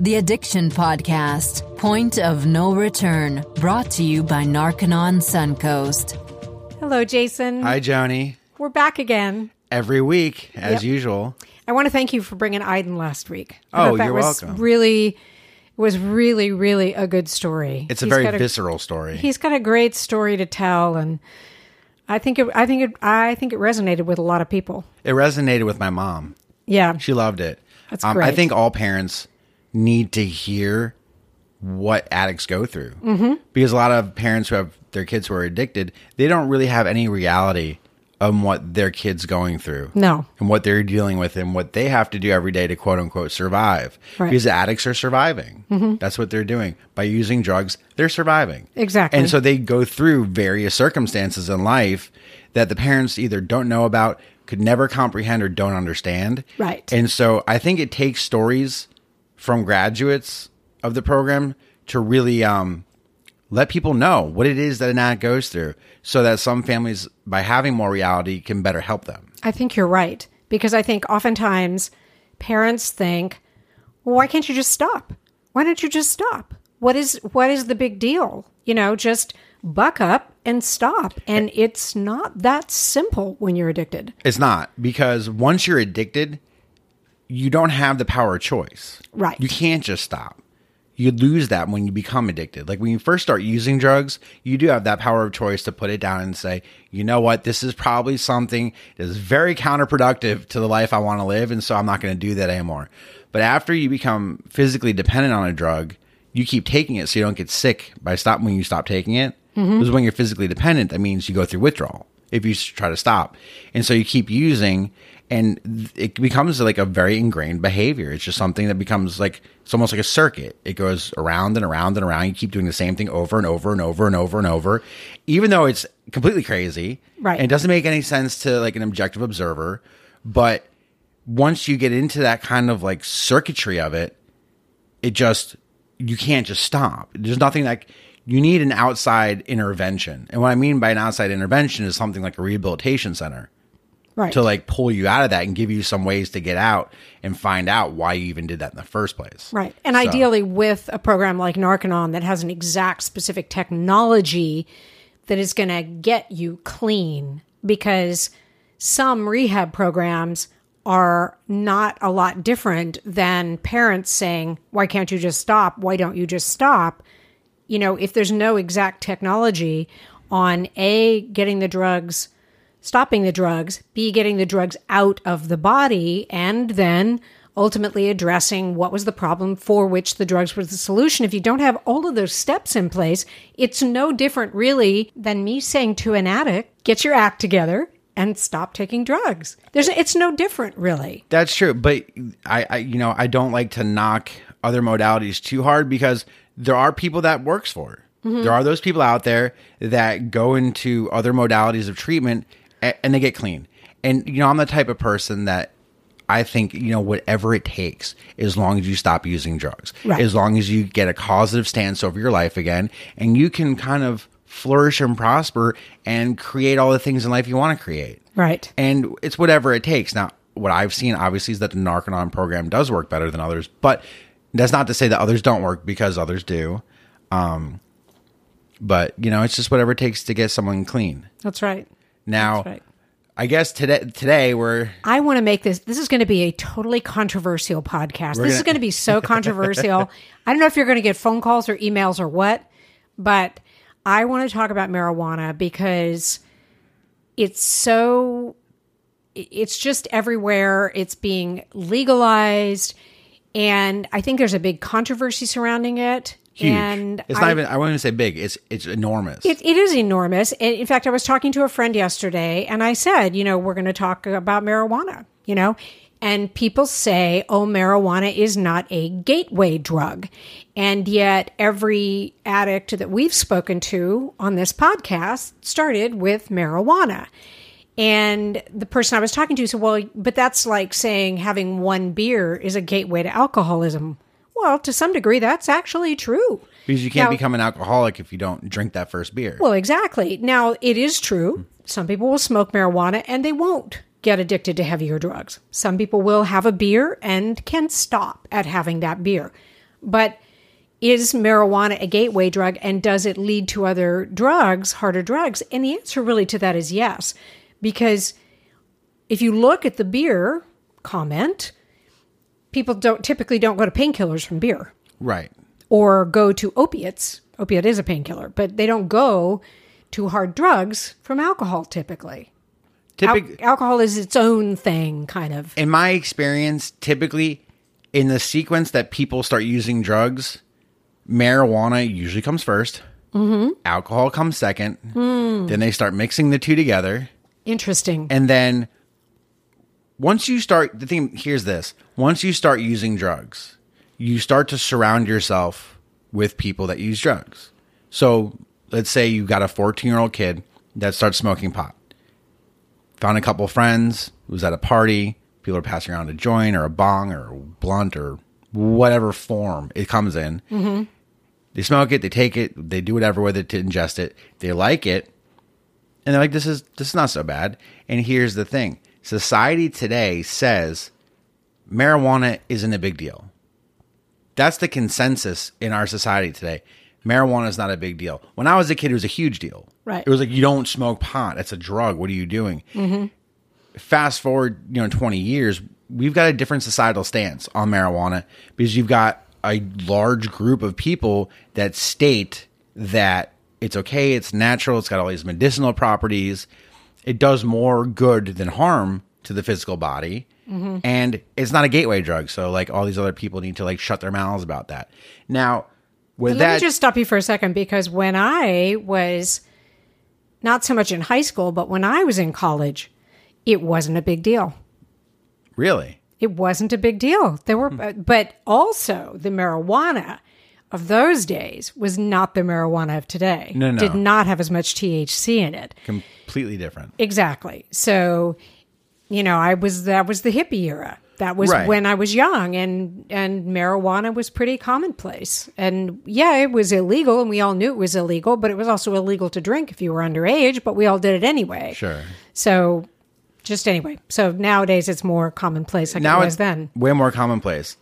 The Addiction Podcast, Point of No Return, brought to you by Narconon Suncoast. Hello, Jason. Hi, Joni. We're back again. Every week, as Yep. usual. I want to thank you for bringing Iden last week. I Oh, thought that you're was welcome. Really, was really, really a good story. It's a He's very got visceral story. He's got a great story to tell, and I think it. I think it. I think it resonated with a lot of people. It resonated with my mom. Yeah, She loved it. That's Um, I think all parents need to hear what addicts go through. Mm-hmm. Because a lot of parents who have their kids who are addicted, they don't really have any reality on what their kids going through. No. And what they're dealing with and what they have to do every day to quote unquote survive. Right. Mm-hmm. Because addicts are surviving. That's what they're doing. By using drugs, they're surviving. Exactly. And so they go through various circumstances in life that the parents either don't know about, could never comprehend, or don't understand. Right. And so I think it takes stories from graduates of the program to really um, let people know what it is that an addict goes through so that some families, by having more reality, can better help them. I think you're right because I think oftentimes parents think, "Well, why can't you just stop? Why don't you just stop? What is what is the big deal? You know, just buck up and stop." And it's not that simple when you're addicted. It's not because once you're addicted, you don't have the power of choice. Right. You can't just stop. You lose that when you become addicted. Like when you first start using drugs, you do have that power of choice to put it down and say, you know what, this is probably something that is very counterproductive to the life I want to live. And so I'm not going to do that anymore. But after you become physically dependent on a drug, you keep taking it so you don't get sick by stop when you stop taking it. Mm-hmm. Because when you're physically dependent, that means you go through withdrawal if you try to stop. And so you keep using and it becomes like a very ingrained behavior. It's just something that becomes like it's almost like a circuit. It goes around and around and around. You keep doing the same thing over and over and over and over and over, even though it's completely crazy. Right. And it doesn't make any sense to like an objective observer. But once you get into that kind of like circuitry of it, it just you can't just stop. There's nothing like you need an outside intervention. And what I mean by an outside intervention is something like a rehabilitation center Right. to like pull you out of that and give you some ways to get out and find out why you even did that in the first place. Right. And So- ideally, with a program like Narconon that has an exact specific technology that is going to get you clean, because some rehab programs are not a lot different than parents saying, Why can't you just stop? Why don't you just stop? You know, if there's no exact technology on A, getting the drugs stopping the drugs, B, getting the drugs out of the body, and then ultimately addressing what was the problem for which the drugs were the solution. If you don't have all of those steps in place, it's no different really than me saying to an addict, get your act together and stop taking drugs. There's it's no different really. That's true, but I, I, you know, I don't like to knock other modalities too hard because there are people that works for. Mm-hmm. There are those people out there that go into other modalities of treatment and, and they get clean. And you know, I'm the type of person that I think you know whatever it takes, as long as you stop using drugs, Right. as long as you get a positive stance over your life again, and you can kind of flourish and prosper and create all the things in life you want to create Right. and it's whatever it takes. Now, what I've seen obviously is that the Narconon program does work better than others, but that's not to say that others don't work because others do. Um, but you know, it's just whatever it takes to get someone clean. That's right. Now, right. I guess today today we're I want to make this. This is going to be a totally controversial podcast. this is gonna- going to be so controversial. I don't know if you're going to get phone calls or emails or what, but I want to talk about marijuana because it's so. It's just everywhere. It's being legalized, and I think there's a big controversy surrounding it. Huge. And it's I- not even. I wouldn't even say big. It's it's enormous. it, it is enormous. In fact, I was talking to a friend yesterday and I said, you know, we're going to talk about marijuana, you know, and people say, oh, marijuana is not a gateway drug. And yet, every addict that we've spoken to on this podcast started with marijuana. And the person I was talking to said, well, but that's like saying having one beer is a gateway to alcoholism. Well, to some degree, that's actually true. because you can't Now- become an alcoholic if you don't drink that first beer. Well, exactly. Now, it is true. Some people will smoke marijuana and they won't get addicted to heavier drugs. Some people will have a beer and can stop at having that beer. But is marijuana a gateway drug and does it lead to other drugs, harder drugs? And the answer really to that is yes. Because if you look at the beer comment, people don't typically don't go to painkillers from beer Right. or go to opiates. Opiate is a painkiller, but they don't go to hard drugs from alcohol typically. Al- alcohol is its own thing, kind of. in my experience, typically in the sequence that people start using drugs, marijuana usually comes 1st Mm-hmm. Alcohol comes second. Then they start mixing the two together. Interesting. And then once you start, the thing here's this once you start using drugs, you start to surround yourself with people that use drugs. So let's say you've got a 14 year old kid that starts smoking pot. Found a couple friends, was at a party, people are passing around a joint or a bong or a blunt or whatever form it comes in. Mm-hmm. They smoke it, they take it, they do whatever with it to ingest it. They like it, and they're like, "This is this is not so bad." And here's the thing: society today says marijuana isn't a big deal. That's the consensus in our society today. Marijuana is not a big deal. When I was a kid, it was a huge deal. Right. It was like you don't smoke pot; it's a drug. What are you doing? Mm-hmm. Fast forward, you know, twenty years, we've got a different societal stance on marijuana because you've got a large group of people that state that it's okay, it's natural, it's got all these medicinal properties. It does more good than harm to the physical body. And it's not a gateway drug. So like all these other people need to like shut their mouths about that. Now, with Let that me just stop you for a second because when I was not so much in high school, but when I was in college, it wasn't a big deal. really It wasn't a big deal. There were, Hmm. but also the marijuana of those days was not the marijuana of today. No, no. Did not have as much THC in it. completely different. Exactly. So, you know, I was that was the hippie era. That was Right. when I was young and and marijuana was pretty commonplace. And yeah, it was illegal and we all knew it was illegal, but it was also illegal to drink if you were underage, but we all did it anyway. Sure. So just anyway. So nowadays it's more commonplace like now it was it's then. way more commonplace.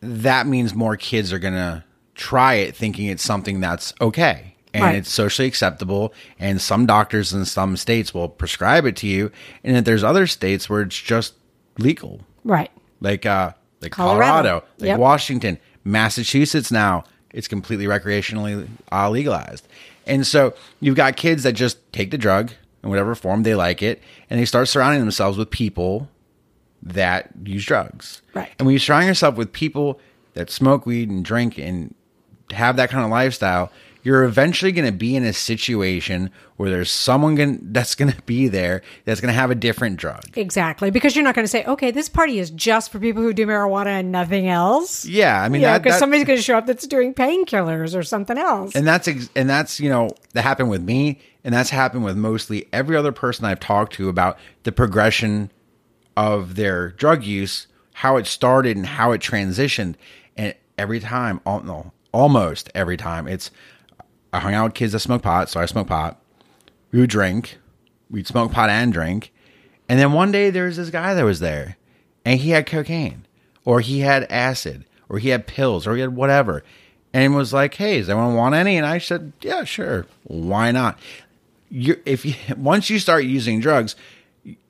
That means more kids are gonna try it, thinking it's something that's okay and Right. it's socially acceptable. And some doctors in some states will prescribe it to you, and that there's other states where it's just legal, Right. like uh, like Colorado. Colorado, like Yep. Washington, Massachusetts. Now it's completely recreationally uh, legalized, and so you've got kids that just take the drug in whatever form they like it, and they start surrounding themselves with people that use drugs. Right. And when you surround yourself with people that smoke weed and drink and have that kind of lifestyle, you're eventually going to be in a situation where there's someone gon- that's going to be there that's going to have a different drug. Exactly. Because you're not going to say, okay, this party is just for people who do marijuana and nothing else. Yeah, I mean Yeah, because somebody's going to show up that's doing painkillers or something else. and that's ex- and that's you know that happened with me and that's happened with mostly every other person I've talked to about the progression of their drug use, how it started and how it transitioned, and every time, all, no, almost every time, it's I hung out with kids that smoke pot, so I smoke pot. We would drink, we'd smoke pot and drink, and then one day there was this guy that was there, and he had cocaine, or he had acid, or he had pills, or he had whatever, and was like, "Hey, does anyone want any?" And I said, "Yeah, sure. Why not?" You, if you, once you start using drugs,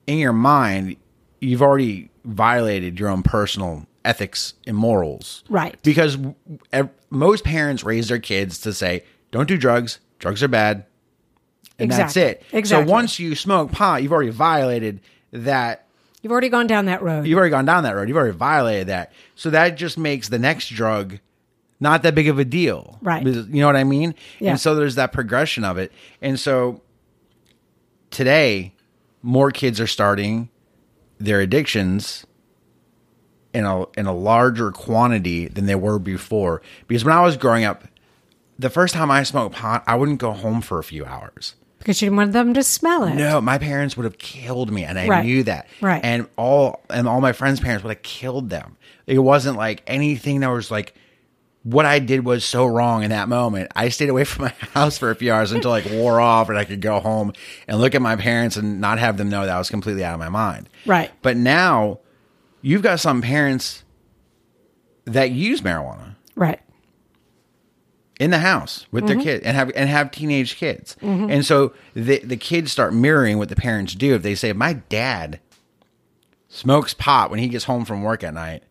in your mind, you've already violated your own personal ethics and morals, Right. Because most parents raise their kids to say, "Don't do drugs. Drugs are bad." And that's it. Exactly. So once you smoke pot, you've already violated that You've already gone down that road. you've already gone down that road. You've already violated that. So that just makes the next drug not that big of a deal. Right. You know what I mean? Yeah. And so there's that progression of it. And so today, more kids are starting their addictions in a in a larger quantity than they were before. Because when I was growing up, the first time I smoked pot, I wouldn't go home for a few hours. because you didn't want them to smell it. No, my parents would have killed me, and I Right. knew that. Right. And all and all my friends' parents would have killed them. It wasn't like anything that was like what I did was so wrong in that moment. I stayed away from my house for a few hours until like wore off, and I could go home and look at my parents and not have them know that I was completely out of my mind. Right. But now you've got some parents that use marijuana Right. In the house with Mm-hmm. their kid and have and have teenage kids. And so the the kids start mirroring what the parents do. If they say, "My dad smokes pot when he gets home from work at night,"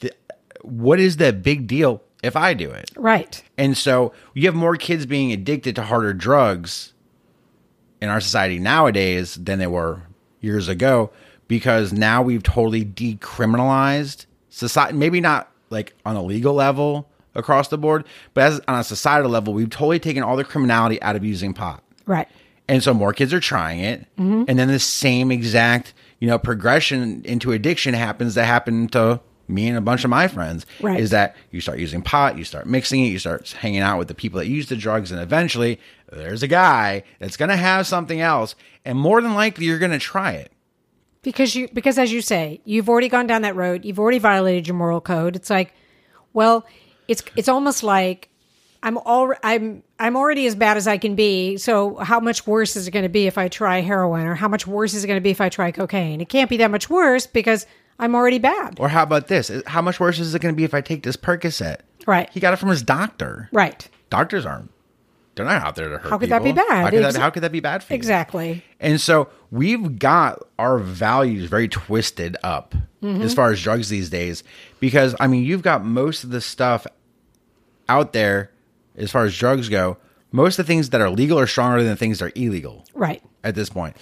th- what is the big deal if I do it? Right. And so you have more kids being addicted to harder drugs in our society nowadays than they were years ago because now we've totally decriminalized society. Maybe not like on a legal level across the board, but as on a societal level, we've totally taken all the criminality out of using pot. Right. And so more kids are trying it. Mm-hmm. And then the same exact, you know, progression into addiction happens that happened to me and a bunch of my friends. Right. Is that you start using pot, you start mixing it, you start hanging out with the people that use the drugs, and eventually there's a guy that's going to have something else. And more than likely, you're going to try it. because you because as you say you've already gone down that road you've already violated your moral code it's like well it's it's almost like i'm all i'm i'm already as bad as i can be so how much worse is it going to be if i try heroin or how much worse is it going to be if i try cocaine it can't be that much worse because i'm already bad Or how about this? How much worse is it going to be if I take this Percocet? Right. He got it from his doctor. right Doctors aren't. They're not out there to hurt How could that be bad? How could, Ex- that, how could that be bad for you? exactly And so we've got our values very twisted up Mm-hmm. as far as drugs these days because I mean you've got most of the stuff out there as far as drugs go. Most of the things that are legal are stronger than the things that are illegal right at this point.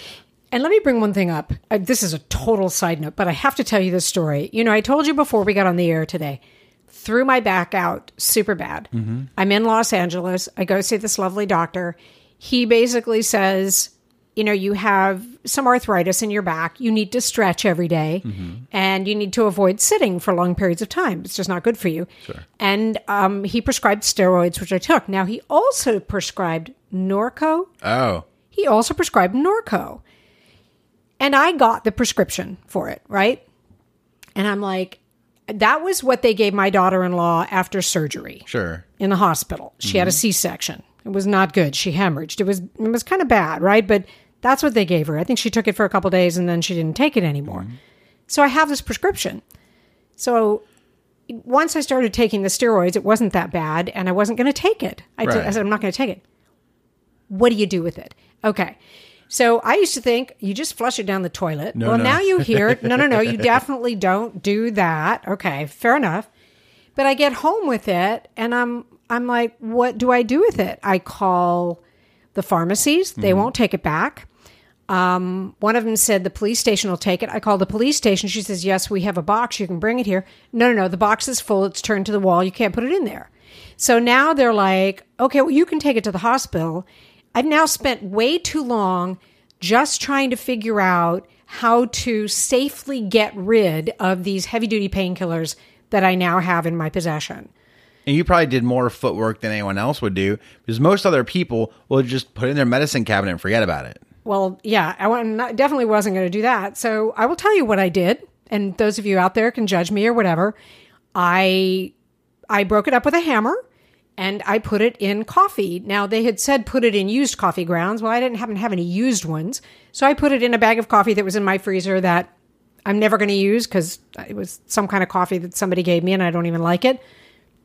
And let me bring one thing up. Uh, this is a total side note, but I have to tell you this story. You know, I told you before we got on the air today, threw my back out super bad. I'm in Los Angeles. I go see this lovely doctor. He basically says, you know, you have some arthritis in your back. You need to stretch every day, and you need to avoid sitting for long periods of time. It's just not good for you. And um, he prescribed steroids, which I took. Now, he also prescribed Norco. Oh, He also prescribed Norco. And I got the prescription for it, right? And I'm like, that was what they gave my daughter in law after surgery sure. in the hospital. She had a C section. It was not good. She hemorrhaged. It was it was kind of bad, right? But that's what they gave her. I think she took it for a couple days and then she didn't take it anymore. Mm-hmm. So I have this prescription. So once I started taking the steroids, it wasn't that bad, and I wasn't going to take it. I, Right. said I'm not going to take it. What do you do with it? Okay. So I used to think you just flush it down the toilet. well, no. now you hear, no, no, no, you definitely don't do that. Okay, fair enough. But I get home with it and I'm I'm like, what do I do with it? I call the pharmacies. They won't take it back. Um, one of them said the police station will take it. I called the police station. She says, yes, we have a box. You can bring it here. No, no, no. The box is full. It's turned to the wall. You can't put it in there. So now they're like, okay, well, you can take it to the hospital. I've now spent way too long just trying to figure out how to safely get rid of these heavy duty painkillers that I now have in my possession. And you probably did more footwork than anyone else would do because most other people will just put it in their medicine cabinet and forget about it. Well, yeah, I definitely wasn't going to do that. So I will tell you what I did, and those of you out there can judge me or whatever. I I broke it up with a hammer and I put it in coffee. Now they had said put it in used coffee grounds. Well, I didn't happen to have any used ones, so I put it in a bag of coffee that was in my freezer that I'm never going to use because it was some kind of coffee that somebody gave me and I don't even like it.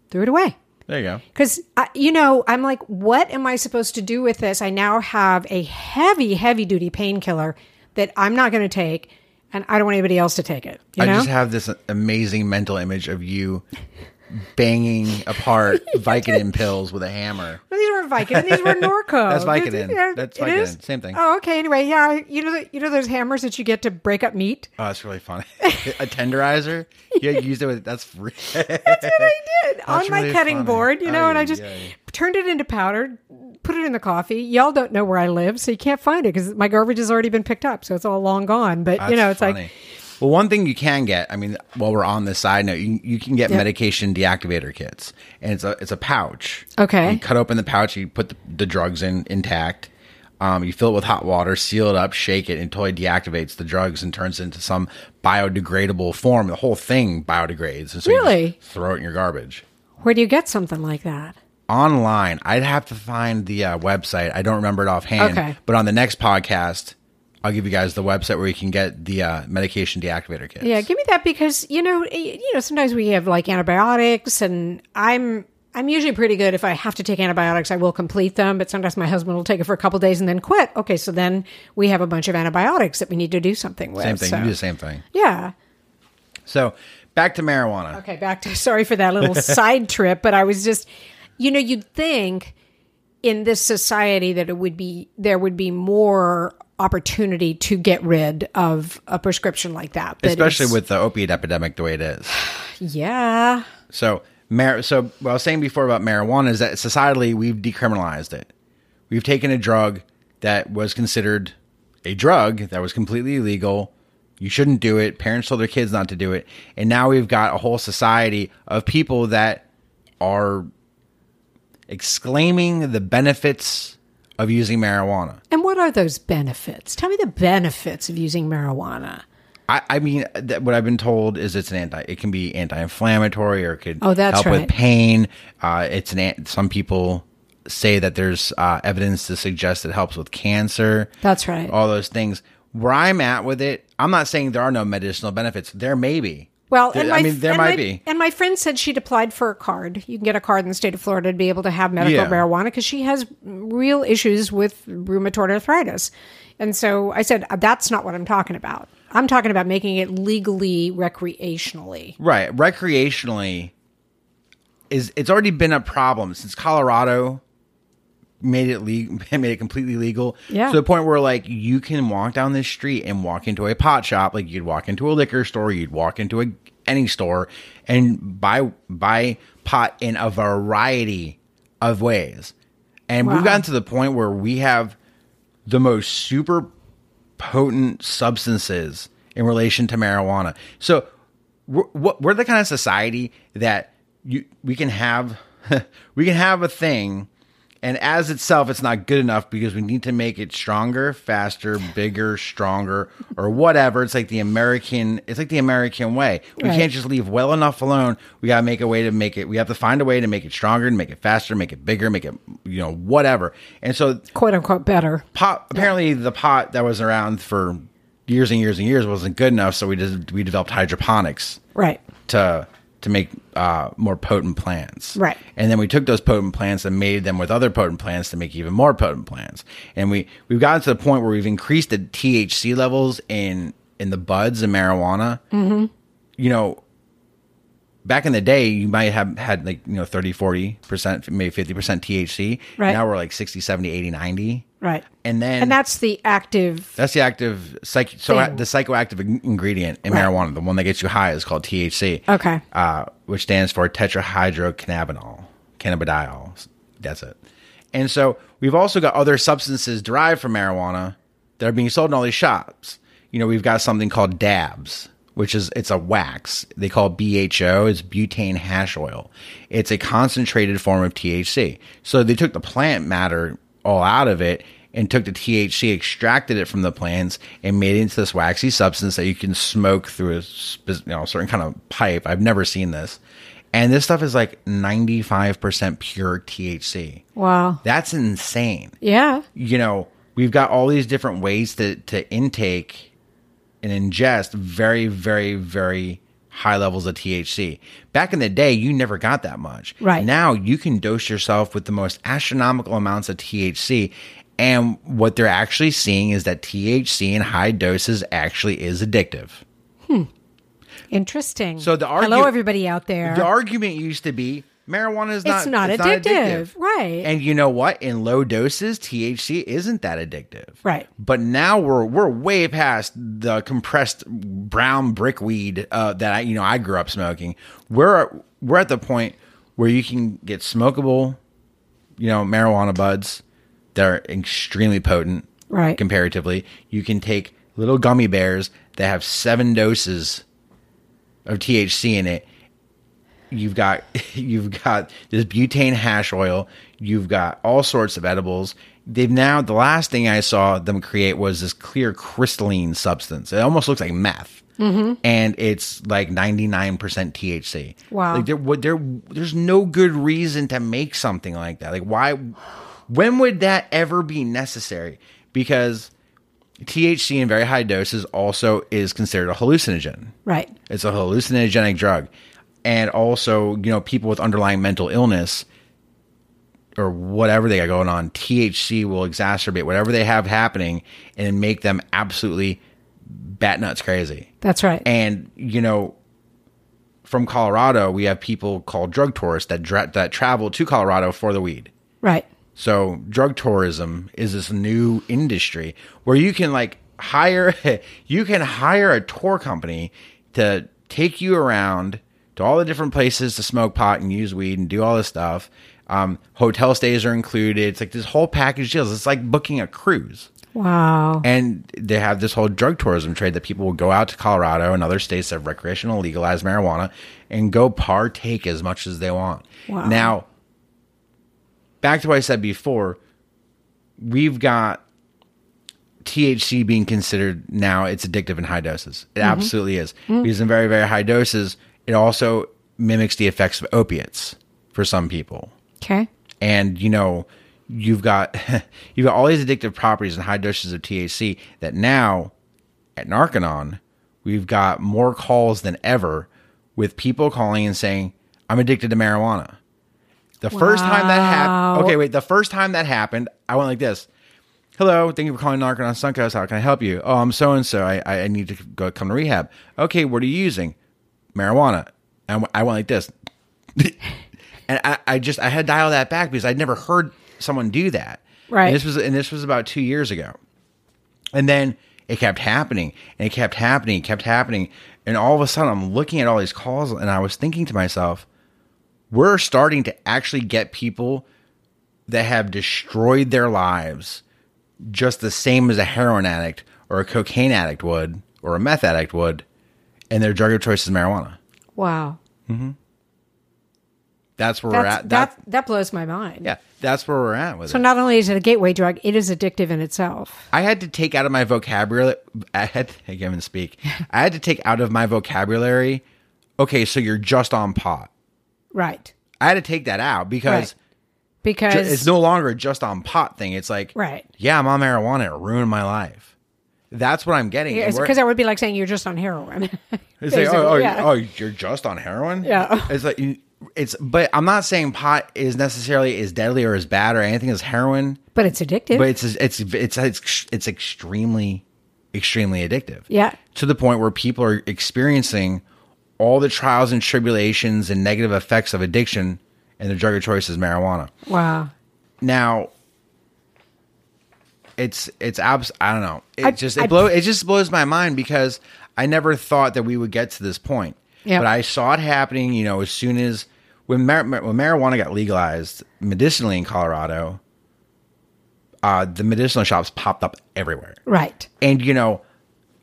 Threw it away. There you go. Because, you know, I'm like, what am I supposed to do with this? I now have a heavy, heavy duty painkiller that I'm not going to take, and I don't want anybody else to take it. You I know? just have this amazing mental image of you banging apart Vicodin pills with a hammer. No, these weren't Vicodin. These were Norco. That's Vicodin. That's Vicodin. is? Same thing. Oh, okay. Anyway, yeah, you know, the, you know those hammers that you get to break up meat. Oh, that's really funny. a tenderizer? Yeah, you used it with that's free. That's what I did on That's my cutting funny. board, you know, and I just turned it into powder, put it in the coffee. Y'all don't know where I live, so you can't find it because my garbage has already been picked up, so it's all long gone. But you know, it's funny. like Well, one thing you can get, I mean, while we're on this side note, you, you can get Yeah. medication deactivator kits, and it's a it's a pouch. Okay. You cut open the pouch, you put the, the drugs in intact. Um, you fill it with hot water, seal it up, shake it until it deactivates the drugs and turns it into some biodegradable form. The whole thing biodegrades, and so you just Really? throw it in your garbage. where do you get something like that? Online, I'd have to find the uh, website. I don't remember it offhand. Okay. But on the next podcast, I'll give you guys the website where you can get the uh, medication deactivator kit. Yeah, give me that because you know, you know, sometimes we have like antibiotics, and I'm I'm usually pretty good. If I have to take antibiotics, I will complete them. But sometimes my husband will take it for a couple days and then quit. Okay, so then we have a bunch of antibiotics that we need to do something with. Same thing. so- You do the same thing. Yeah. So back to marijuana. Okay, back to sorry for that little side trip, but I was just, you know, you'd think in this society that it would be there would be more opportunity to get rid of a prescription like that, but Especially with the opiate epidemic the way it is. yeah, So, mar- so what I was saying before about marijuana is that societally we've decriminalized it. We've taken a drug that was considered a drug that was completely illegal. You shouldn't do it. Parents told their kids not to do it, and now we've got a whole society of people that are exclaiming the benefits of using marijuana. And what are those benefits? Tell me the benefits of using marijuana. I, I mean, that, what I've been told is it's an anti. It can be anti-inflammatory, or it could Oh, that's help right. with pain. Uh, it's an. an- Some people say that there's uh, evidence to suggest it helps with cancer. That's right. All those things. Where I'm at with it, I'm not saying there are no medicinal benefits. There may be. Well, There- and I my, mean, there and might my- be. And my friend said she'd applied for a card. You can get a card in the state of Florida to be able to have medical Yeah. marijuana because she has real issues with rheumatoid arthritis. And so I said, uh, that's not what I'm talking about. I'm talking about making it legally, recreationally. Right. Recreationally is it's already been a problem since Colorado made it legal made it completely legal. Yeah. To the point where like you can walk down this street and walk into a pot shop, like you'd walk into a liquor store, you'd walk into a any store and buy buy pot in a variety of ways. And Wow. we've gotten to the point where we have the most super potent substances in relation to marijuana. So we're, we're the kind of society that you we can have we can have a thing and as itself it's not good enough because we need to make it stronger faster bigger stronger or whatever it's like the american it's like the american way we Right. can't just leave well enough alone we got to make a way to make it we have to find a way to make it stronger and make it faster make it bigger make it you know whatever and so Quote unquote better. pot apparently the pot that was around for years and years and years wasn't good enough so we just we developed hydroponics Right. to to make uh, more potent plants Right. and then we took those potent plants and made them with other potent plants to make even more potent plants and we we've gotten to the point where we've increased the THC levels in in the buds of marijuana mm-hmm. you know back in the day you might have had like you know 30 40 percent maybe 50 percent THC Right. now we're like 60 70 80 90 Right. and then And that's the active. that's the active psych. So Thing. the psychoactive ingredient in Right. marijuana, the one that gets you high, is called THC. Okay. Uh, which stands for tetrahydrocannabinol, cannabidiol. That's it. And so we've also got other substances derived from marijuana that are being sold in all these shops. You know, we've got something called dabs, which is it's a wax. They call it BHO. It's butane hash oil. It's a concentrated form of THC. So they took the plant matter all out of it and took the THC, extracted it from the plants, and made it into this waxy substance that you can smoke through a you know certain kind of pipe. I've never seen this, and this stuff is like ninety five percent pure THC. Wow. That's insane. Yeah. You know, we've got all these different ways to to intake and ingest very, very, very high levels of THC. Back in the day, you never got that much. Right. Now you can dose yourself with the most astronomical amounts of THC. And what they're actually seeing is that THC in high doses actually is addictive. Hmm. Interesting. So the Hello, everybody out there. The argument used to be marijuana is not It's not addictive. Right. And you know what? In low doses, THC isn't that addictive. Right. But now we're we're way past the compressed brown brickweed uh, that I you know I grew up smoking. We're we're at the point where you can get smokable, you know, marijuana buds that are extremely potent. Right. Comparatively, you can take little gummy bears that have seven doses of THC in it. You've got you've got this butane hash oil. You've got all sorts of edibles. They've now the last thing I saw them create was this clear crystalline substance. It almost looks like meth, mm-hmm. and it's like ninety nine percent THC. Wow. Like there, would there, there's no good reason to make something like that. Like why? When would that ever be necessary? Because THC in very high doses also is considered a hallucinogen. Right. It's a hallucinogenic drug. And also, you know, people with underlying mental illness or whatever they got going on, THC will exacerbate whatever they have happening and make them absolutely bat nuts crazy. That's right. And you know, from Colorado, we have people called drug tourists that dra- that travel to Colorado for the weed. right. So drug tourism is this new industry where you can like hire you can hire a tour company to take you around to all the different places to smoke pot and use weed and do all this stuff. Um, hotel stays are included. It's like this whole package deals. It's like booking a cruise. Wow. And they have this whole drug tourism trade that people will go out to Colorado and other states that have recreational legalized marijuana and go partake as much as they want. Wow. Now, back to what I said before, we've got THC being considered now it's addictive in high doses. It absolutely is. Because in very, very high doses, it also mimics the effects of opiates for some people Okay. and you know you've got you've got all these addictive properties and high doses of THC that now at Narconon we've got more calls than ever with people calling and saying I'm addicted to marijuana. The first time that happened, okay, wait, the first time that happened, I went like this. Hello, thank you for calling Narconon Suncoast. How can I help you? Oh, I'm so and so. I I need to go come to rehab. Okay, what are you using? Marijuana. And I went like this. and I, I just I had to dial that back because I'd never heard someone do that. Right. And this was and this was about two years ago. And then it kept happening and it kept happening, kept happening. And all of a sudden I'm looking at all these calls and I was thinking to myself, we're starting to actually get people that have destroyed their lives just the same as a heroin addict or a cocaine addict would or a meth addict would, and their drug of choice is marijuana. Wow. Mm-hmm. That's where we're at. that, That, that blows my mind. yeah, that's where we're at with So it. not only is it a gateway drug, it is addictive in itself. I had to take out of my vocabulary. I had I can't even speak. I had to take out of my vocabulary. Okay, so you're just on pot. Right. I had to take that out because Right. Because ju- it's no longer just on pot thing. It's like, Right. Yeah, I'm on marijuana. It ruined my life. That's what I'm getting. We're- because that would be like saying you're just on heroin. It's like, oh, oh, yeah. oh, you're just on heroin. Yeah. it's like you- it's. But I'm not saying pot is necessarily as deadly or as bad or anything as heroin. But it's addictive. But it's it's it's it's it's extremely extremely addictive. Yeah. to the point where people are experiencing all the trials and tribulations and negative effects of addiction, and their drug of choice is marijuana. wow. Now, it's it's abs. I don't know. It I- just I- it blow it just blows my mind because I never thought that we would get to this point. Yeah. But I saw it happening. You know, as soon as when mar- when marijuana got legalized medicinally in Colorado, uh, the medicinal shops popped up everywhere Right. and you know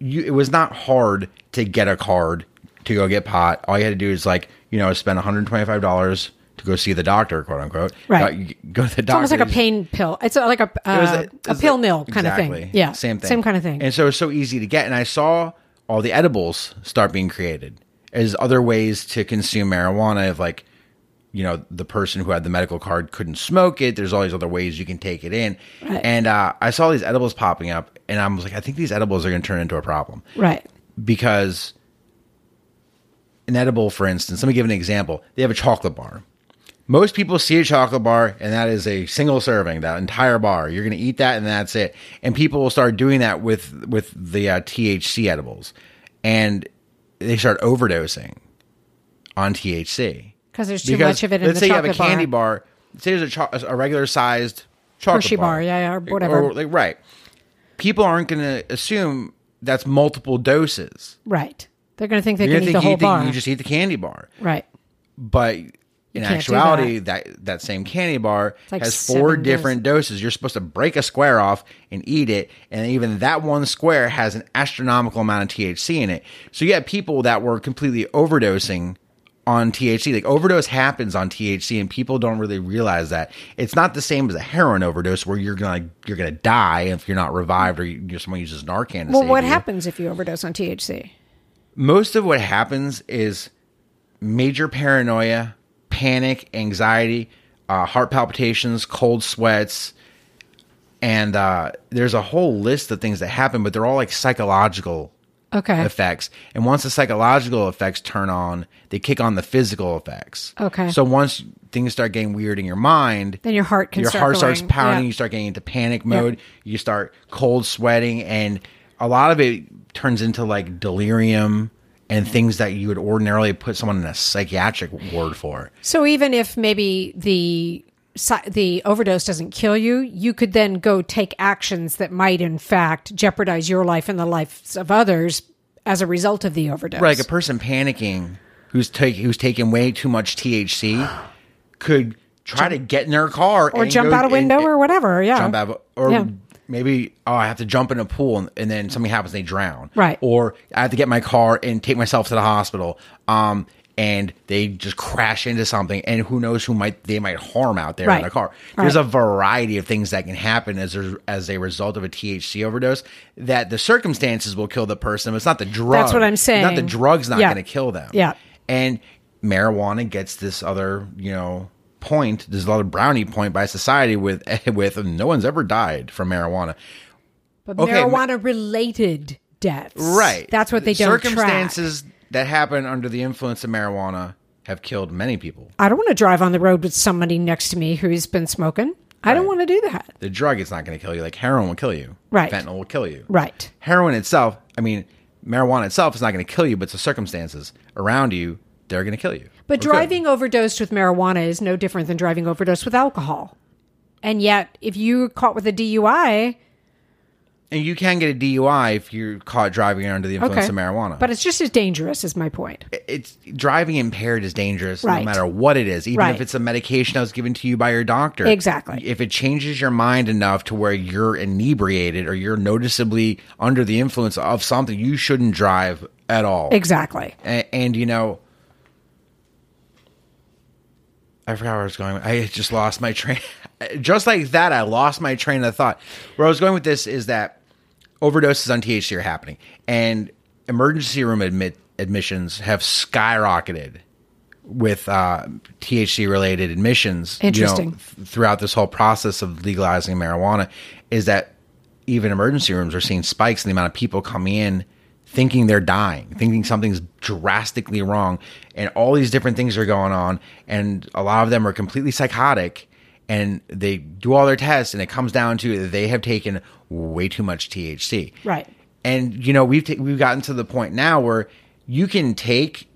you it was not hard to get a card to go get pot all you had to do is like you know spend $125 to go see the doctor quote unquote Right. go, go to the doctor. It's almost like a pain pill. It's like a uh, It a, was pill mill kind of thing. Yeah. same thing Same kind of thing. and so it's so easy to get and i saw all the edibles start being created as other ways to consume marijuana of like you know the person who had the medical card couldn't smoke it there's all these other ways you can take it in Right. and uh, i saw these edibles popping up and i was like i think these edibles are going to turn into a problem right. because an edible, for instance, let me give an example. They have a chocolate bar. Most people see a chocolate bar, and that is a single serving, that entire bar. You're going to eat that, and that's it. And people will start doing that with with the uh, THC edibles, and they start overdosing on THC Because there's too much of it in let's the say you have a candy bar. bar. Say there's a, cho- a regular sized chocolate Hershey bar, yeah, yeah, or whatever. like, right. People aren't going to assume that's multiple doses. Right. They're going to think they You're can eat the whole think bar. you just eat the candy bar, right. but in actuality, that. that same candy bar like has four different doses. You're supposed to break a square off and eat it, and even that one square has an astronomical amount of THC in it. So you have people that were completely overdosing on THC. Like overdose happens on THC, and people don't really realize that it's not the same as a heroin overdose where you're gonna you're gonna die if you're not revived or you, someone uses Narcan. To Well, what you happens if you overdose on THC? most of what happens is major paranoia, panic, anxiety, uh, heart palpitations, cold sweats, and uh, there's a whole list of things that happen, but they're all like psychological Okay. effects. And once the psychological effects turn on, they kick on the physical effects. Okay. So once things start getting weird in your mind, Then your heart can your heart starts pounding. Yeah. You start getting into panic mode. You start cold sweating, and a lot of it turns into like delirium and things that you would ordinarily put someone in a psychiatric ward for. So even if maybe the the overdose doesn't kill you, you could then go take actions that might in fact jeopardize your life and the lives of others as a result of the overdose. Like a person panicking who's take who's taking way too much THC could try to get in their car or and jump go- out a window and- or whatever. Yeah. jump out or Yeah. Maybe oh I have to jump in a pool and, and then something happens they drown Right. or I have to get my car and take myself to the hospital um and they just crash into something and who knows who might they might harm out there Right. in their car there's Right. a variety of things that can happen as a, as a result of a THC overdose that the circumstances will kill the person but it's not the drug That's what I'm saying. not the drug's not Yeah. going to kill them Yeah. and marijuana gets this other you know point there's a lot of brownie point by society with with no one's ever died from marijuana but okay, marijuana related deaths. right That's what they don't track. circumstances that happen under the influence of marijuana have killed many people I don't want to drive on the road with somebody next to me who's been smoking. I don't want to do that. the drug is not going to kill you like heroin will kill you Right. fentanyl will kill you Right. heroin itself i mean marijuana itself is not going to kill you but the circumstances around you they're going to kill you But could. driving overdosed with marijuana is no different than driving overdosed with alcohol. And yet, if you're caught with a DUI, and you can get a dui if you're caught driving under the influence okay, of marijuana but it's just as dangerous. Is my point. it's driving impaired is dangerous no matter what it is even Right. if it's a medication that was given to you by your doctor Exactly. if it changes your mind enough to where you're inebriated or you're noticeably under the influence of something you shouldn't drive at all Exactly. and, and you know i forgot where i was going. I just lost my train. Just like that i lost my train of thought. Where i was going with this is that overdoses on thc are happening and emergency room admit admissions have skyrocketed with uh, THC related admissions, you know, Interesting. th- throughout this whole process of legalizing marijuana, is that even emergency rooms are seeing spikes in the amount of people coming in thinking they're dying, thinking something's drastically wrong, and all these different things are going on, and a lot of them are completely psychotic, and they do all their tests, and it comes down to they have taken way too much THC, Right. and you know we've ta- we've gotten to the point now where you can take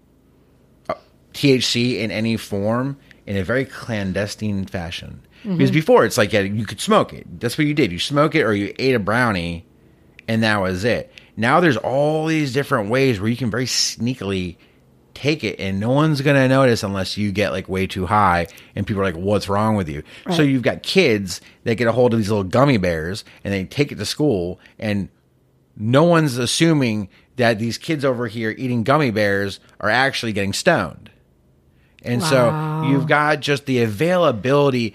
uh, THC in any form in a very clandestine fashion. Because before it's like yeah, you could smoke it. That's what you did. You smoke it or you ate a brownie, and that was it. Now there's all these different ways where you can very sneakily take it, and no one's gonna notice unless you get like way too high, and people are like, "What's wrong with you?" So you've got kids that get a hold of these little gummy bears, and they take it to school, and no one's assuming that these kids over here eating gummy bears are actually getting stoned. And so you've got just the availability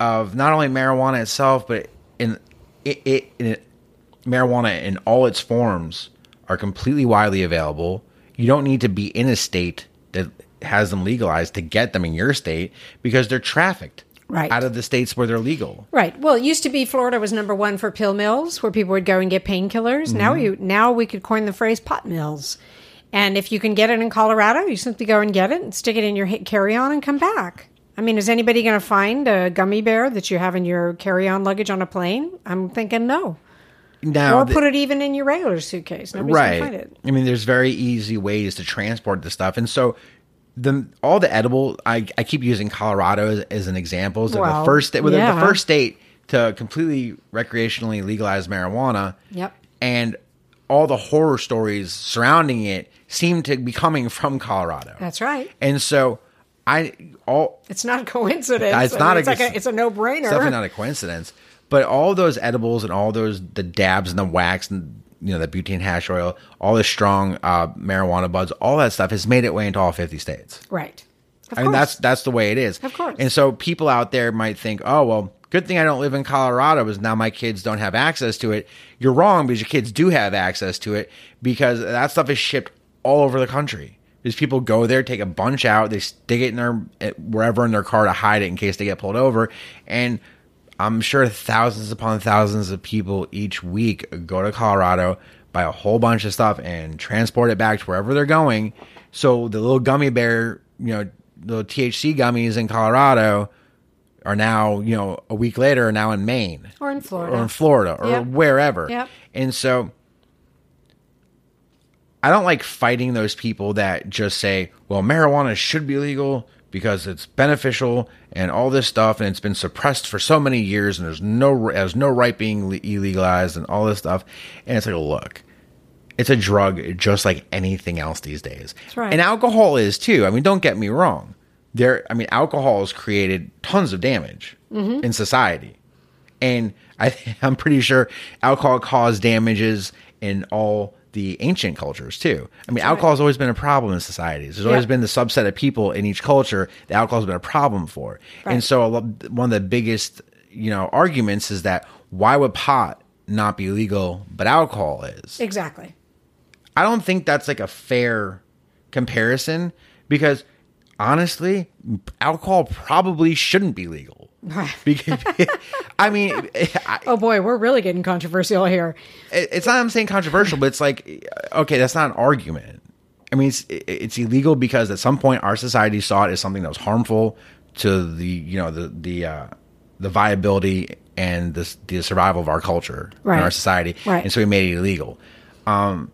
of not only marijuana itself, but in it, it, in marijuana in all its forms are completely widely available. You don't need to be in a state that has them legalized to get them in your state because they're trafficked Right. out of the states where they're legal. Right. Well, it used to be Florida was number one for pill mills, where people would go and get painkillers. Now Mm-hmm. you now we could coin the phrase pot mills. And if you can get it in Colorado, you simply go and get it and stick it in your carry on and come back. I mean, is anybody going to find a gummy bear that you have in your carry on luggage on a plane? I'm thinking no. Now, or the- put it even in your regular suitcase. Nobody's to find right. it. I mean, there's very easy ways to transport the stuff, and so the all the edible. I, I keep using Colorado as, as an example. Like Well, the first state, well, yeah. the first state to completely recreationally legalize marijuana. Yep. and all the horror stories surrounding it seem to be coming from Colorado. That's right. And so I all It's not a coincidence. It's I not mean, a- it's like a, it's a no brainer. it's definitely not a coincidence. But all those edibles and all those the dabs and the wax and you know the butane hash oil, all the strong uh, marijuana buds, all that stuff has made it way into all fifty states. Right. Of I mean course. that's that's the way it is. Of course. And so people out there might think, oh well, good thing I don't live in Colorado, because now my kids don't have access to it. You're wrong because your kids do have access to it because that stuff is shipped all over the country. Because people go there, take a bunch out, they stick it in their eh, wherever in their car to hide it in case they get pulled over, and I'm sure thousands upon thousands of people each week go to Colorado, buy a whole bunch of stuff, and transport it back to wherever they're going. So the little gummy bear, you know, the THC gummies in Colorado are now, you know, a week later are now in Maine Or in Florida. or in Florida or Yep. wherever. Yep. And so I don't like fighting those people that just say, well, marijuana should be legal because it's beneficial and all this stuff and it's been suppressed for so many years and there's no has no right being le- illegalized and all this stuff. And it's like, look, it's a drug just like anything else these days. Right. And alcohol is too. I mean, don't get me wrong. There I mean, alcohol has created tons of damage Mm-hmm. in society and I, I'm pretty sure alcohol caused damages in all the ancient cultures too. I mean, alcohol has always been a problem in societies. There's always Yeah. been the subset of people in each culture that alcohol has been a problem for. Right. And so, one of the biggest, you know, arguments is that why would pot not be legal, but alcohol is? Exactly. I don't think that's like a fair comparison because honestly, alcohol probably shouldn't be legal. Because, I mean, I, Oh boy, we're really getting controversial here. it- it's not I'm saying controversial, but it's like okay, that's not an argument. I mean, it's it- it's illegal because at some point our society saw it as something that was harmful to the you know the the uh, the viability and the the survival of our culture Right. and our society, Right. and so we made it illegal. Um,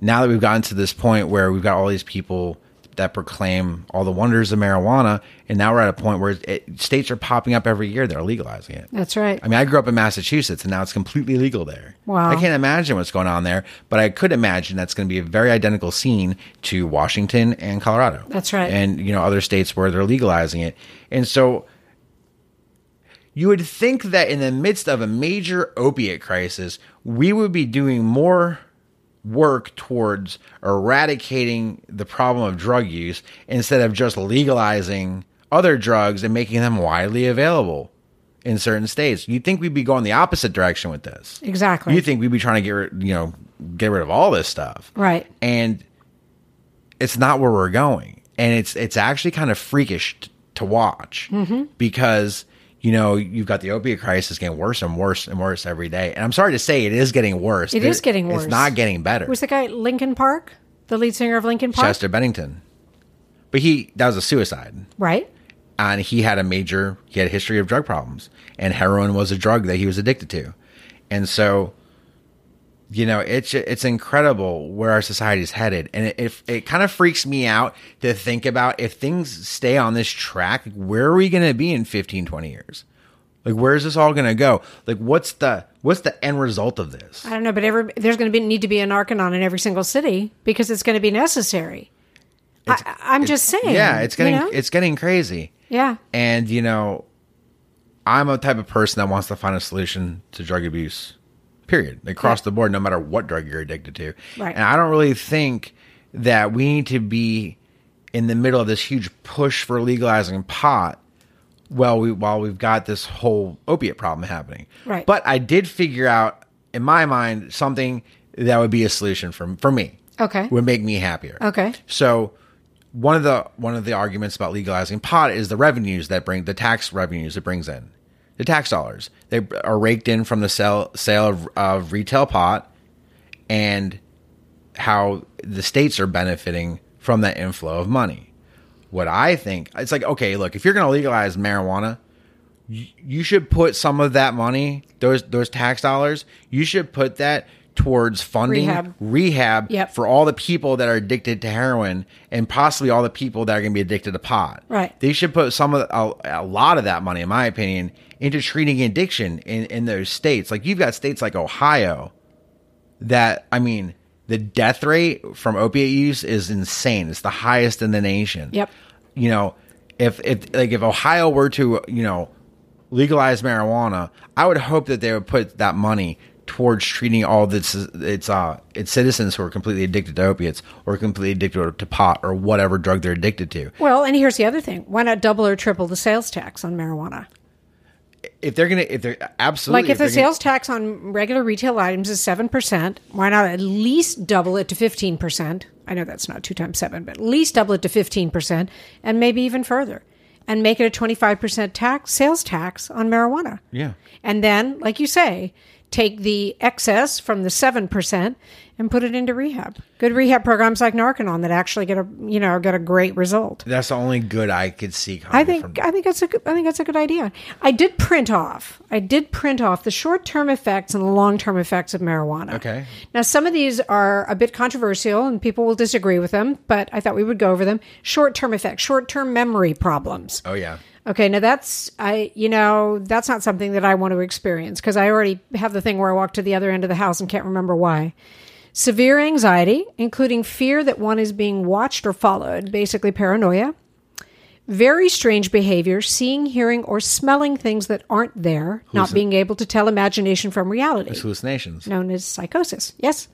now that we've gotten to this point where we've got all these people that proclaim all the wonders of marijuana, and now we're at a point where it, states are popping up every year that are legalizing it. That's right. I mean, I grew up in Massachusetts, and now it's completely legal there. Wow. I can't imagine what's going on there, but I could imagine that's going to be a very identical scene to Washington and Colorado. That's right. And you know other states where they're legalizing it, and so you would think that in the midst of a major opiate crisis, we would be doing more work towards eradicating the problem of drug use instead of just legalizing other drugs and making them widely available in certain states. You'd think we'd be going the opposite direction with this. Exactly. You think we'd be trying to get rid, you know, get rid of all this stuff. Right. And it's not where we're going. And it's it's actually kind of freakish t- to watch Mm-hmm. because you know you've got the opiate crisis getting worse and worse and worse every day. And I'm sorry to say, it is getting worse. It is getting worse. It's not getting better. Was the guy Linkin Park, the lead singer of Linkin Park? Chester Bennington, but he that was a suicide, Right. and he had a major he had a history of drug problems, and heroin was a drug that he was addicted to, and so. You know, it's it's incredible where our society is headed, and it, it it kind of freaks me out to think about if things stay on this track, where are we going to be in 15, 20 years? Like, where is this all going to go? Like, what's the what's the end result of this? I don't know, but every, there's going to be need to be a Narconon in every single city because it's going to be necessary. I, I'm just saying. Yeah, it's you getting know? it's getting crazy. yeah. And you know, I'm a type of person that wants to find a solution to drug abuse. Period. Across the board, no matter what drug you're addicted to. Right. And I don't really think that we need to be in the middle of this huge push for legalizing pot while we while we've got this whole opiate problem happening. Right. But I did figure out in my mind something that would be a solution for for me. Okay. Would make me happier. Okay. So one of the one of the arguments about legalizing pot is the revenues that bring the tax revenues it brings in, the tax dollars they are raked in from the sale sale of, of retail pot, and how the states are benefiting from that inflow of money. What I think it's like okay, look, if you're going to legalize marijuana, you, you should put some of that money, those those tax dollars, you should put that towards funding Rehab. rehab Yep. for all the people that are addicted to heroin and possibly all the people that are going to be addicted to pot. Right. They should put some of a, a lot of that money, in my opinion, into treating addiction in, in those states. Like you've got states like Ohio that, I mean, the death rate from opiate use is insane. It's the highest in the nation. Yep. You know, if if like if Ohio were to, you know, legalize marijuana, I would hope that they would put that money towards treating all this its uh its citizens who are completely addicted to opiates or completely addicted to pot or whatever drug they're addicted to. Well, and here's the other thing: why not double or triple the sales tax on marijuana? If they're gonna, if they're absolutely Like if the they're gonna- sales tax on regular retail items is seven percent, why not at least double it to fifteen percent? I know that's not two times seven, but at least double it to fifteen percent, and maybe even further. and make it a 25% tax sales tax on marijuana. Yeah. And then, like you say, take the excess from the 7% and put it into rehab. Good rehab programs like Narconon that actually get a, you know, get a great result. That's the only good I could see coming I think from I think that's a good, I think that's a good idea. I did print off. I did print off the short-term effects and the long-term effects of marijuana. Okay. Now some of these are a bit controversial and people will disagree with them, but I thought we would go over them. Short-term effects, short-term memory problems. Oh yeah. Okay, now that's I you know, that's not something that I want to experience because I already have the thing where I walk to the other end of the house and can't remember why. Severe anxiety, including fear that one is being watched or followed, basically paranoia. Very strange behavior, seeing, hearing, or smelling things that aren't there, not being able to tell imagination from reality It's hallucinations. known as psychosis. Yes.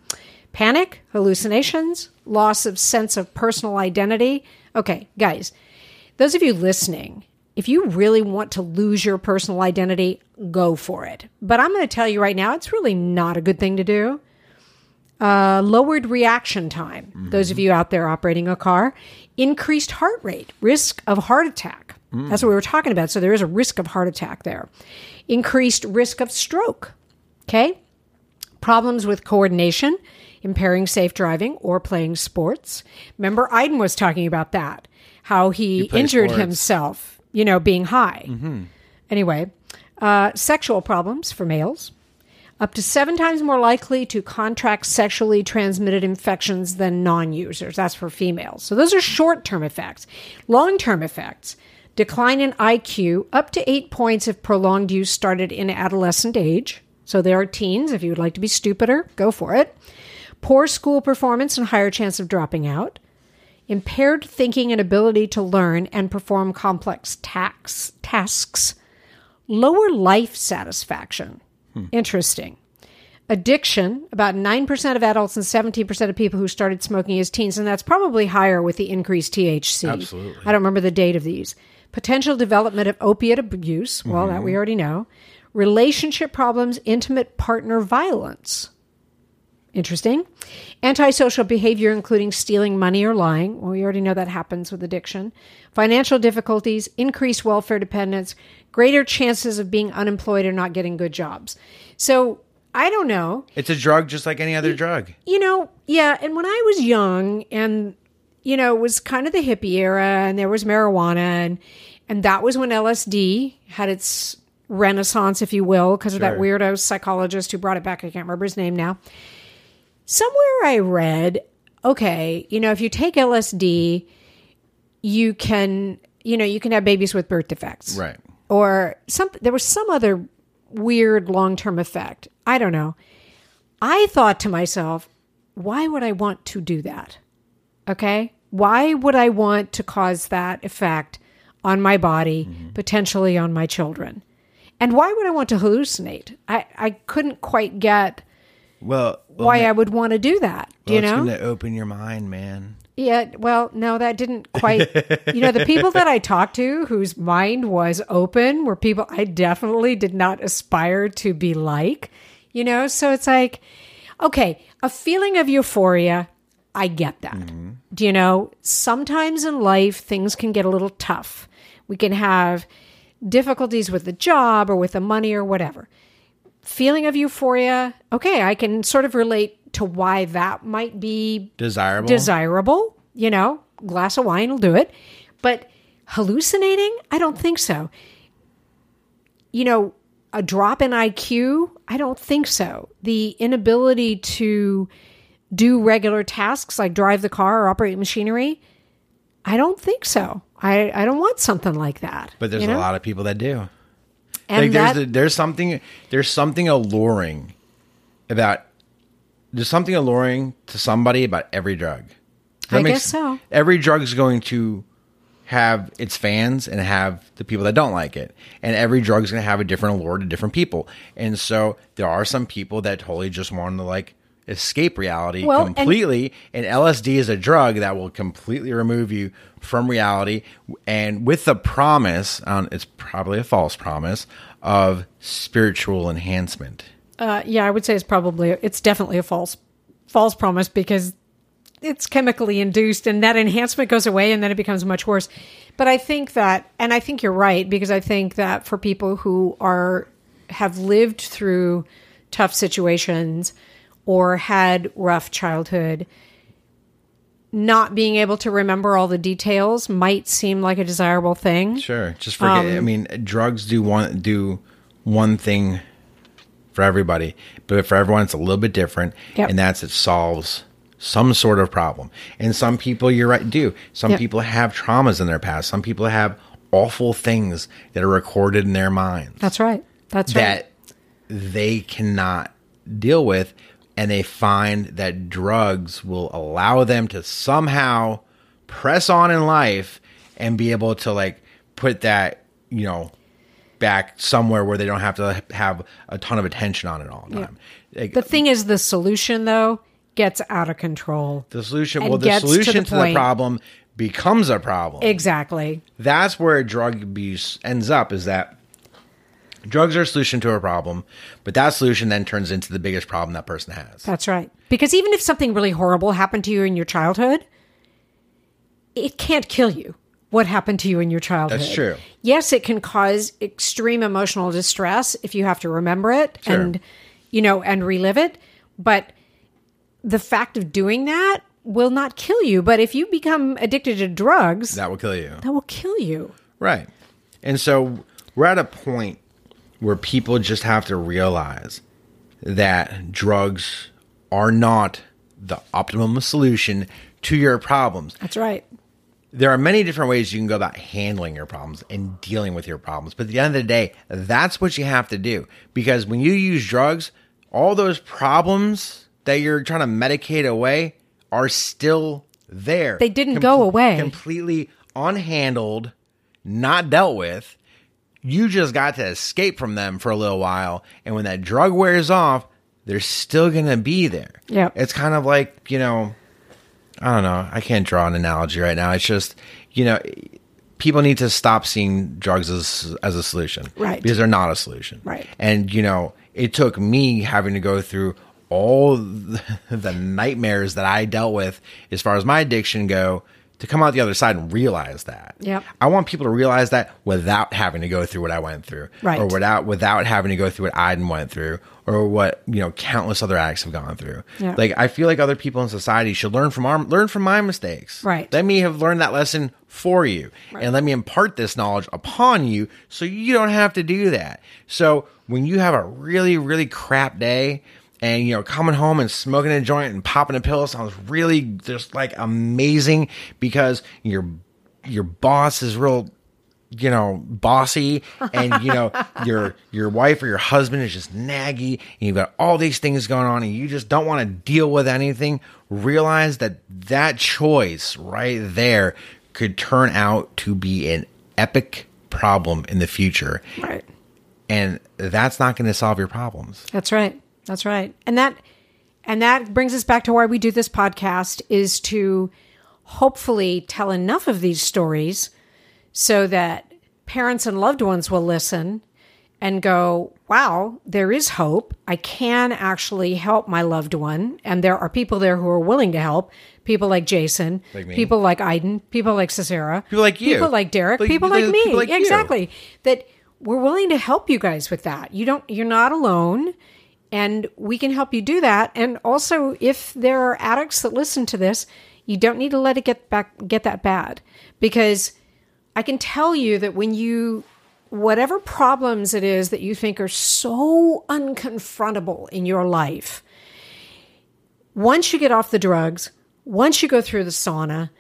Panic, hallucinations, loss of sense of personal identity. Okay, guys, those of you listening, if you really want to lose your personal identity, go for it. But I'm going to tell you right now, it's really not a good thing to do. Uh, lowered reaction time. Those of you out there operating a car, increased heart rate, risk of heart attack. That's what we were talking about. So there is a risk of heart attack there. Increased risk of stroke. Okay problems with coordination, impairing safe driving, or playing sports. Remember, Iden was talking about that, how he, injured sports. himself, you know, being high. Anyway, uh, sexual problems for males. Up to seven times more likely to contract sexually transmitted infections than non users. That's for females. So those are short term effects. Long term effects decline in IQ up to eight points if prolonged use started in adolescent age. So there are teens. If you would like to be stupider, go for it. Poor school performance and higher chance of dropping out. Impaired thinking and ability to learn and perform complex tax, tasks. Lower life satisfaction. Interesting. Addiction, about 9% of adults and 17% of people who started smoking as teens, and that's probably higher with the increased THC. Absolutely. I don't remember the date of these. Potential development of opiate abuse, well, that we mm-hmm. already know. Relationship problems, intimate partner violence. Interesting. Antisocial behavior, including stealing money or lying. Well, we already know that happens with addiction. Financial difficulties, increased welfare dependence, greater chances of being unemployed or not getting good jobs. So I don't know. It's a drug just like any other drug. You know, yeah. And when I was young and, you know, it was kind of the hippie era and there was marijuana and, and that was when LSD had its renaissance, if you will, because of that weirdo psychologist who brought it back. I can't remember his name now. Somewhere I read, okay, you know, if you take LSD, you can, you know, you can have babies with birth defects. Right. or some there was some other weird long-term effect. I don't know. I thought to myself why would i want to do that? Okay? Why would i want to cause that effect on my body mm-hmm. potentially on my children? And why would i want to hallucinate? I i couldn't quite get well why i would want to do that do you well, know to open your mind, man. yeah, well, no, that didn't quite. you know, the people that I talked to whose mind was open were people I definitely did not aspire to be like, you know? So it's like, okay, a feeling of euphoria, I get that. Mm-hmm. Do you know? Sometimes in life, things can get a little tough. We can have difficulties with the job or with the money or whatever. Feeling of euphoria, okay, I can sort of relate to why that might be Desirable. desirable. You know, glass of wine will do it. But hallucinating, I don't think so. You know, a drop in IQ, I don't think so. The inability to do regular tasks like drive the car or operate machinery, I don't think so. I, I don't want something like that. but there's you know? a lot of people that do. And like that, there's the, there's something there's something alluring about there's something alluring to somebody about every drug. That I make guess so. Every drug is going to have its fans and have the people that don't like it, and every drug is going to have a different allure to different people. And so there are some people that totally just want to like escape reality Well, and- completely and LSD is a drug that will completely remove you from reality and with the promise um, it's probably a false promise of spiritual enhancement Uh, yeah, I would say it's probably it's definitely a false false promise because it's chemically induced and that enhancement goes away and then it becomes much worse. But I think that and I think you're right because I think that for people who are have lived through tough situations or had rough childhood, not being able to remember all the details might seem like a desirable thing. Sure. Just forget. Um, I mean, drugs do one do one thing for everybody, but for everyone, it's a little bit different, Yep. and that's it solves some sort of problem. And some people, you're right, do. Some Yep. people have traumas in their past. Some people have awful things that are recorded in their minds That's right. That's right. that they cannot deal with and they find that drugs will allow them to somehow press on in life and be able to like put that you know back somewhere where they don't have to have a ton of attention on it all the time like, The thing is, the solution though gets out of control. the solution well the gets to the solution to the, problem becomes a problem Exactly. that's where drug abuse ends up is that drugs are a solution to a problem but that solution then turns into the biggest problem that person has That's right. Because even if something really horrible happened to you in your childhood, it can't kill you. What happened to you in your childhood? That's true. Yes, it can cause extreme emotional distress if you have to remember it Sure. and you know and relive it, but the fact of doing that will not kill you, but if you become addicted to drugs, that will kill you that will kill you. Right. And so we're at a point where people just have to realize that drugs are not the optimum solution to your problems. That's right. There are many different ways you can go about handling your problems and dealing with your problems. But at the end of the day, that's what you have to do. Because when you use drugs, all those problems that you're trying to medicate away are still there. They didn't go away. Completely unhandled, not dealt with. You just got to escape from them for a little while. And when that drug wears off, they're still going to be there. Yeah. It's kind of like, you know, I don't know. I can't draw an analogy right now. It's just, you know, people need to stop seeing drugs as as a solution, Right. Because they're not a solution, Right. And you know, it took me having to go through all the, the nightmares that I dealt with as far as my addiction go to come out the other side and realize that. Yeah. I want people to realize that without having to go through what I went through, Right. Or without without having to go through what I went through, or what you know countless other addicts have gone through. Yeah. Like I feel like other people in society should learn from our learn from my mistakes. Right. Let me have learned that lesson for you, and let me impart this knowledge upon you, so you don't have to do that. So when you have a really really crap day. And you know, coming home and smoking a joint and popping a pill sounds really just like amazing because your your boss is real you know, bossy and you know, your your wife or your husband is just naggy and you've got all these things going on and you just don't want to deal with anything, realize that that choice right there could turn out to be an epic problem in the future. Right. And that's not going to solve your problems. That's right. That's right. And that and that brings us back to why we do this podcast is to hopefully tell enough of these stories so that parents and loved ones will listen and go, "Wow, there is hope. I can actually help my loved one." And there are people there who are willing to help. People like Jason, Like people like Iden, people like Cicera, People like you. people like Derek, Like- people like like me. people like you. exactly. That we're willing to help you guys with that. You don't you're not alone and we can help you do that. And also if there are addicts that listen to this, you don't need to let it get back get that bad because I can tell you that when you whatever problems it is that you think are so unconfrontable in your life, once you get off the drugs, once you go through the sauna,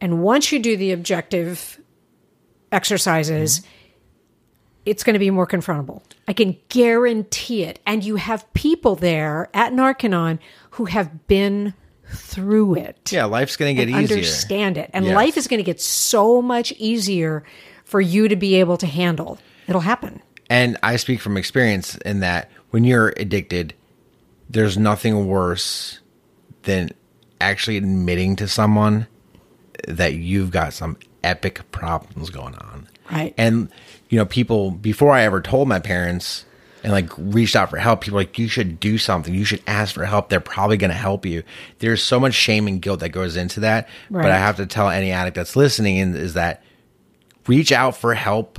and once you do the objective exercises, mm-hmm. It's going to be more confrontable. I can guarantee it. And you have people there at Narconon who have been through it. Yeah, life's going to get easier. Understand it. And Yes. life is going to get so much easier for you to be able to handle. It'll happen. And I speak from experience in that when you're addicted, there's nothing worse than actually admitting to someone that you've got some epic problems going on. Right. And, you know, people, before I ever told my parents and like reached out for help, people like, you should do something. You should ask for help. They're probably going to help you. There's so much shame and guilt that goes into that. But I have to tell any addict that's listening is that reach out for help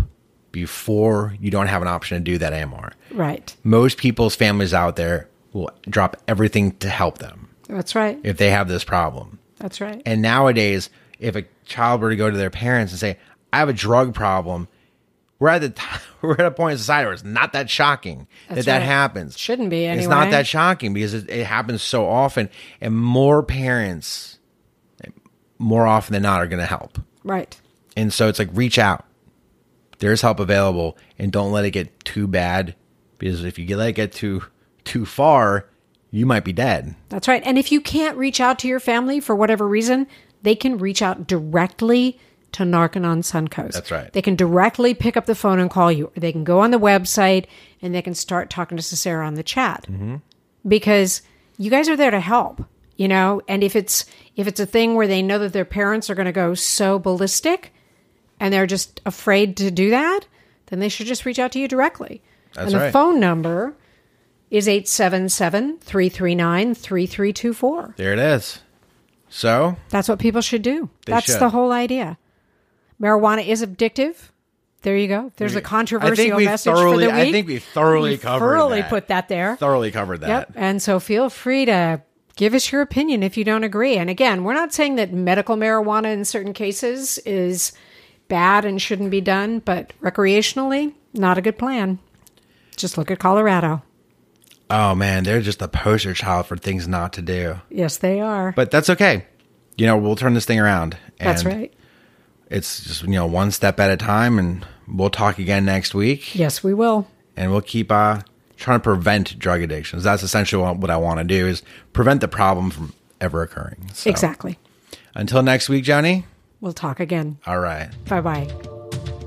before you don't have an option to do that anymore. Right. Most people's families out there will drop everything to help them That's right. if they have this problem. That's right. And nowadays, if a child were to go to their parents and say, "I have a drug problem," we're at the t- we're at a point in society where it's not that shocking That's that that happens. Shouldn't be It's not that shocking because it, it happens so often, and more parents, more often than not, are going to help. Right. And so it's like reach out. There's help available, and don't let it get too bad because if you let it get too too far, you might be dead. That's right. And if you can't reach out to your family for whatever reason, they can reach out directly to Narconon Suncoast. That's right. They can directly pick up the phone and call you, or they can go on the website and they can start talking to Cicera on the chat. Mm-hmm. Because you guys are there to help, you know. And if it's if it's a thing where they know that their parents are going to go so ballistic, and they're just afraid to do that, then they should just reach out to you directly. That's and the right. phone number is 877 339 3324. There it is. So That's what people should do. That's should. the whole idea. Marijuana is addictive. There you go. There's a controversial message thoroughly, for the week. I think we thoroughly We covered thoroughly that. put that there. thoroughly covered that. Yep. And so feel free to give us your opinion if you don't agree. And again, we're not saying that medical marijuana in certain cases is bad and shouldn't be done, but recreationally, not a good plan. Just look at Colorado. Oh man, they're just a poster child for things not to do. Yes, they are. But that's okay. You know, we'll turn this thing around. That's right. It's just you know one step at a time, and we'll talk again next week, Yes, we will. and we'll keep uh trying to prevent drug addictions. That's essentially what what I want to do is prevent the problem from ever occurring. So, Exactly. Until next week, Johnny. We'll talk again. All right. Bye bye.